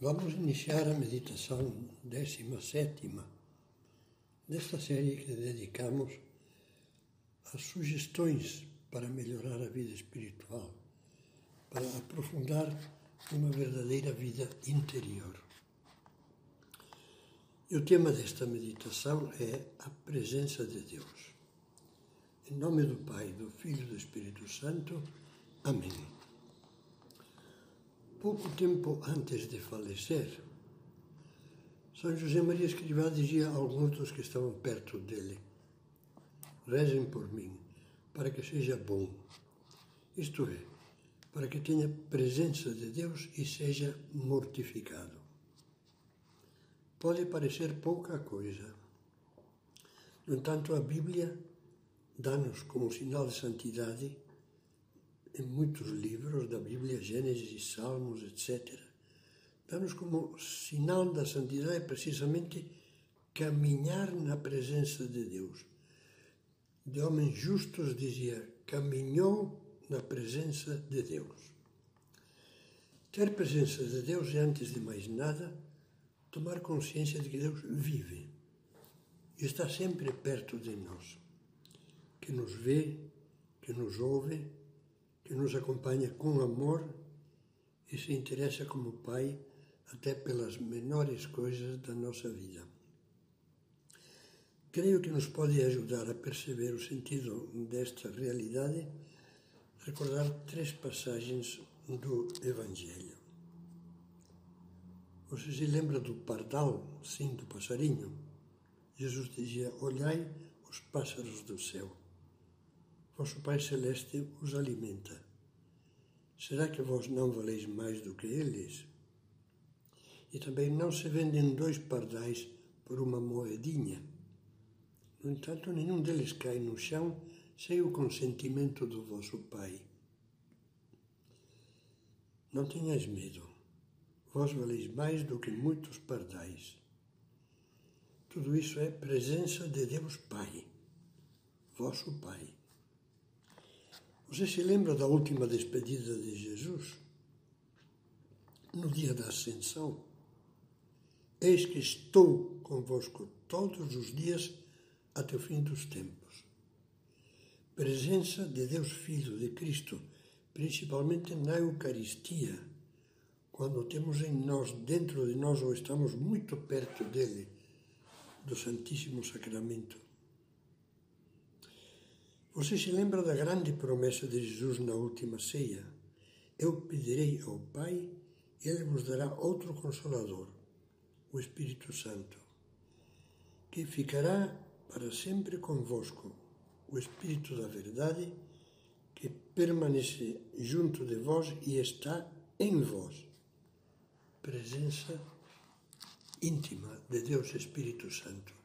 Vamos iniciar a meditação 17 desta série que dedicamos às sugestões para melhorar a vida espiritual, para aprofundar uma verdadeira vida interior. E o tema desta meditação é a presença de Deus. Em nome do Pai, do Filho e do Espírito Santo. Amém. Pouco tempo antes de falecer, São José Maria Escrivá dizia a alguns dos que estavam perto dele: Rezem por mim, para que seja bom. Isto é, para que tenha presença de Deus e seja mortificado. Pode parecer pouca coisa. No entanto, a Bíblia dá-nos como sinal de santidade em muitos livros da Bíblia, Gênesis, Salmos, etc. Dá-nos como sinal da santidade precisamente caminhar na presença de Deus. De homens justos dizia, caminhou na presença de Deus. Ter presença de Deus é, antes de mais nada, tomar consciência de que Deus vive e está sempre perto de nós, que nos vê, que nos ouve, que nos acompanha com amor e se interessa como Pai até pelas menores coisas da nossa vida. Creio que nos pode ajudar a perceber o sentido desta realidade recordar três passagens do Evangelho. Você se lembra do pardal, sim, do passarinho? Jesus dizia: Olhai os pássaros do céu vosso Pai Celeste os alimenta. Será que vós não valeis mais do que eles? E também não se vendem dois pardais por uma moedinha. No entanto, nenhum deles cai no chão sem o consentimento do vosso Pai. Não tenhais medo, vós valeis mais do que muitos pardais. Tudo isso é presença de Deus Pai, vosso Pai. Você se lembra da última despedida de Jesus? No dia da ascensão? Eis que estou convosco todos os dias até o fim dos tempos. Presença de Deus Filho, de Cristo, principalmente na Eucaristia, quando temos em nós, dentro de nós, ou estamos muito perto dele, do Santíssimo Sacramento você se lembra da grande promessa de Jesus na última ceia? Eu pedirei ao Pai e Ele vos dará outro Consolador, o Espírito Santo, que ficará para sempre convosco, o Espírito da Verdade, que permanece junto de vós e está em vós. Presença íntima de Deus Espírito Santo.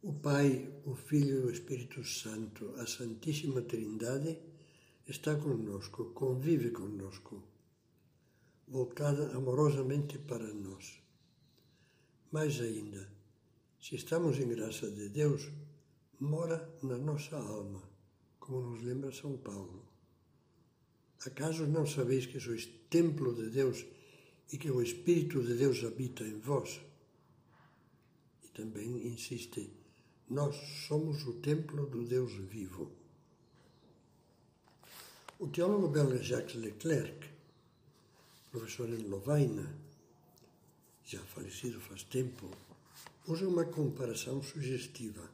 O Pai, o Filho e o Espírito Santo, a Santíssima Trindade, está conosco, convive conosco, voltada amorosamente para nós. Mais ainda, se estamos em graça de Deus, mora na nossa alma, como nos lembra São Paulo. Acaso não sabeis que sois templo de Deus e que o Espírito de Deus habita em vós? E também insiste, nós somos o templo do Deus vivo. O teólogo belga Jacques Leclerc, professor em Lovaina, já falecido faz tempo, usa uma comparação sugestiva.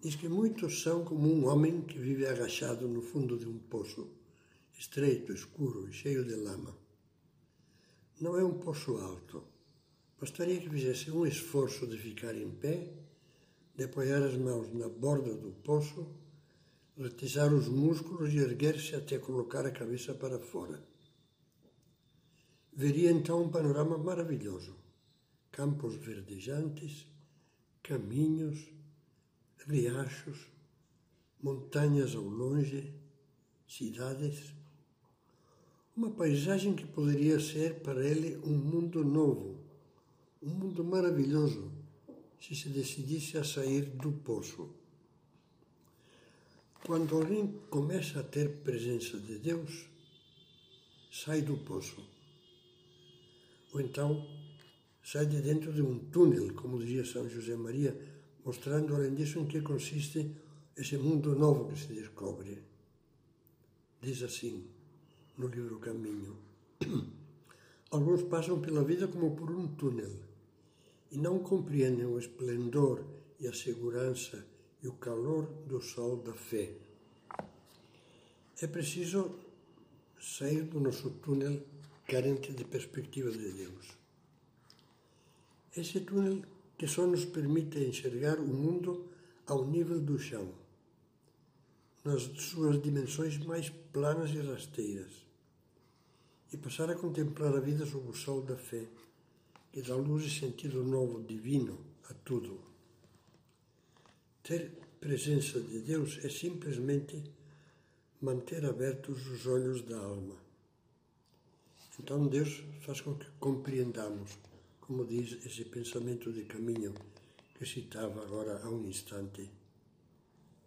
Diz que muitos são como um homem que vive agachado no fundo de um poço, estreito, escuro e cheio de lama. Não é um poço alto. Bastaria que fizesse um esforço de ficar em pé de apoiar as mãos na borda do poço, retizar os músculos e erguer-se até colocar a cabeça para fora. Veria então um panorama maravilhoso: campos verdejantes, caminhos, riachos, montanhas ao longe, cidades. Uma paisagem que poderia ser para ele um mundo novo, um mundo maravilhoso se se decidisse a sair do poço. Quando alguém começa a ter presença de Deus, sai do poço ou então sai de dentro de um túnel, como dizia São José Maria, mostrando além disso em que consiste esse mundo novo que se descobre. Diz assim no livro Caminho: Alguns passam pela vida como por um túnel e não compreendem o esplendor e a segurança e o calor do sol da fé. É preciso sair do nosso túnel carente de perspectiva de Deus. Esse túnel que só nos permite enxergar o mundo ao nível do chão, nas suas dimensões mais planas e rasteiras, e passar a contemplar a vida sob o sol da fé, dá luz e sentido novo, divino a tudo. Ter presença de Deus é simplesmente manter abertos os olhos da alma. Então Deus faz com que compreendamos, como diz esse pensamento de caminho que citava agora há um instante,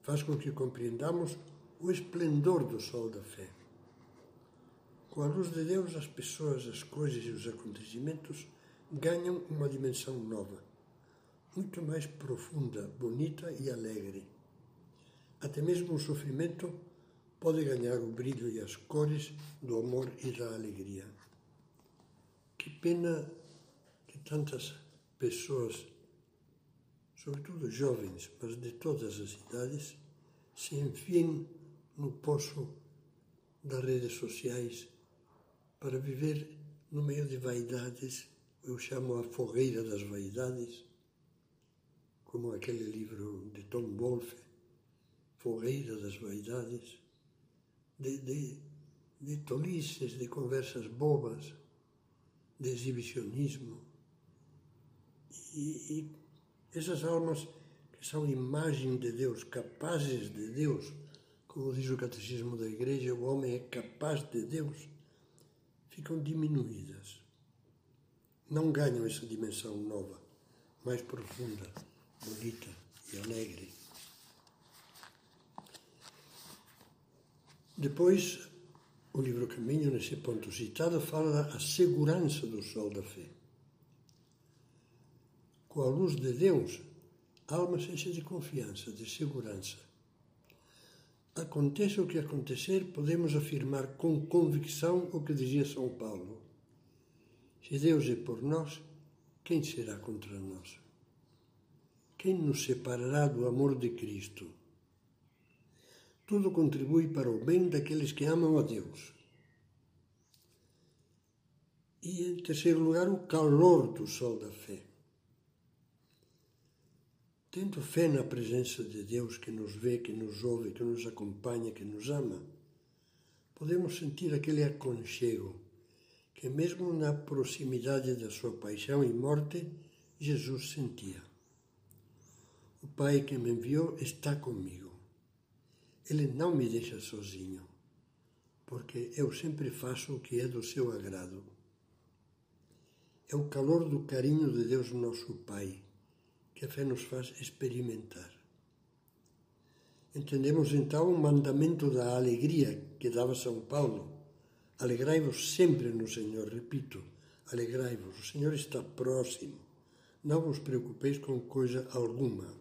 faz com que compreendamos o esplendor do sol da fé. Com a luz de Deus, as pessoas, as coisas e os acontecimentos ganham uma dimensão nova, muito mais profunda, bonita e alegre. Até mesmo o sofrimento pode ganhar o brilho e as cores do amor e da alegria. Que pena que tantas pessoas, sobretudo jovens, mas de todas as idades, se enfiem no poço das redes sociais para viver no meio de vaidades, eu chamo a fogueira das vaidades, como aquele livro de Tom Wolfe, Fogueira das Vaidades, de, de, de tolices, de conversas bobas, de exibicionismo. E, e essas almas que são imagem de Deus, capazes de Deus, como diz o Catecismo da Igreja, o homem é capaz de Deus, ficam diminuídas. Não ganham essa dimensão nova, mais profunda, bonita e alegre. Depois, o livro Caminho, nesse ponto citado, fala da segurança do sol da fé. Com a luz de Deus, a alma se enche de confiança, de segurança. Aconteça o que acontecer, podemos afirmar com convicção o que dizia São Paulo: Se Deus é por nós, quem será contra nós? Quem nos separará do amor de Cristo? Tudo contribui para o bem daqueles que amam a Deus. E, em terceiro lugar, o calor do sol da fé. Tendo fé na presença de Deus que nos vê, que nos ouve, que nos acompanha, que nos ama, podemos sentir aquele aconchego que, mesmo na proximidade da sua paixão e morte, Jesus sentia. O Pai que me enviou está comigo. Ele não me deixa sozinho, porque eu sempre faço o que é do seu agrado. É o calor do carinho de Deus, nosso Pai, que a fé nos faz experimentar. Entendemos então o mandamento da alegria que dava São Paulo. Alegrai-vos sempre no Senhor, repito, alegrai-vos, o Senhor está próximo. Não vos preocupeis com coisa alguma.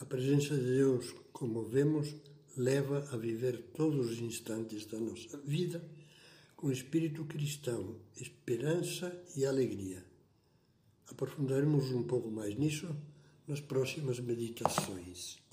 A presença de Deus, como vemos, leva a viver todos os instantes da nossa vida com espírito cristão, esperança e alegria. Aprofundaremos um pouco mais nisso nas próximas meditações.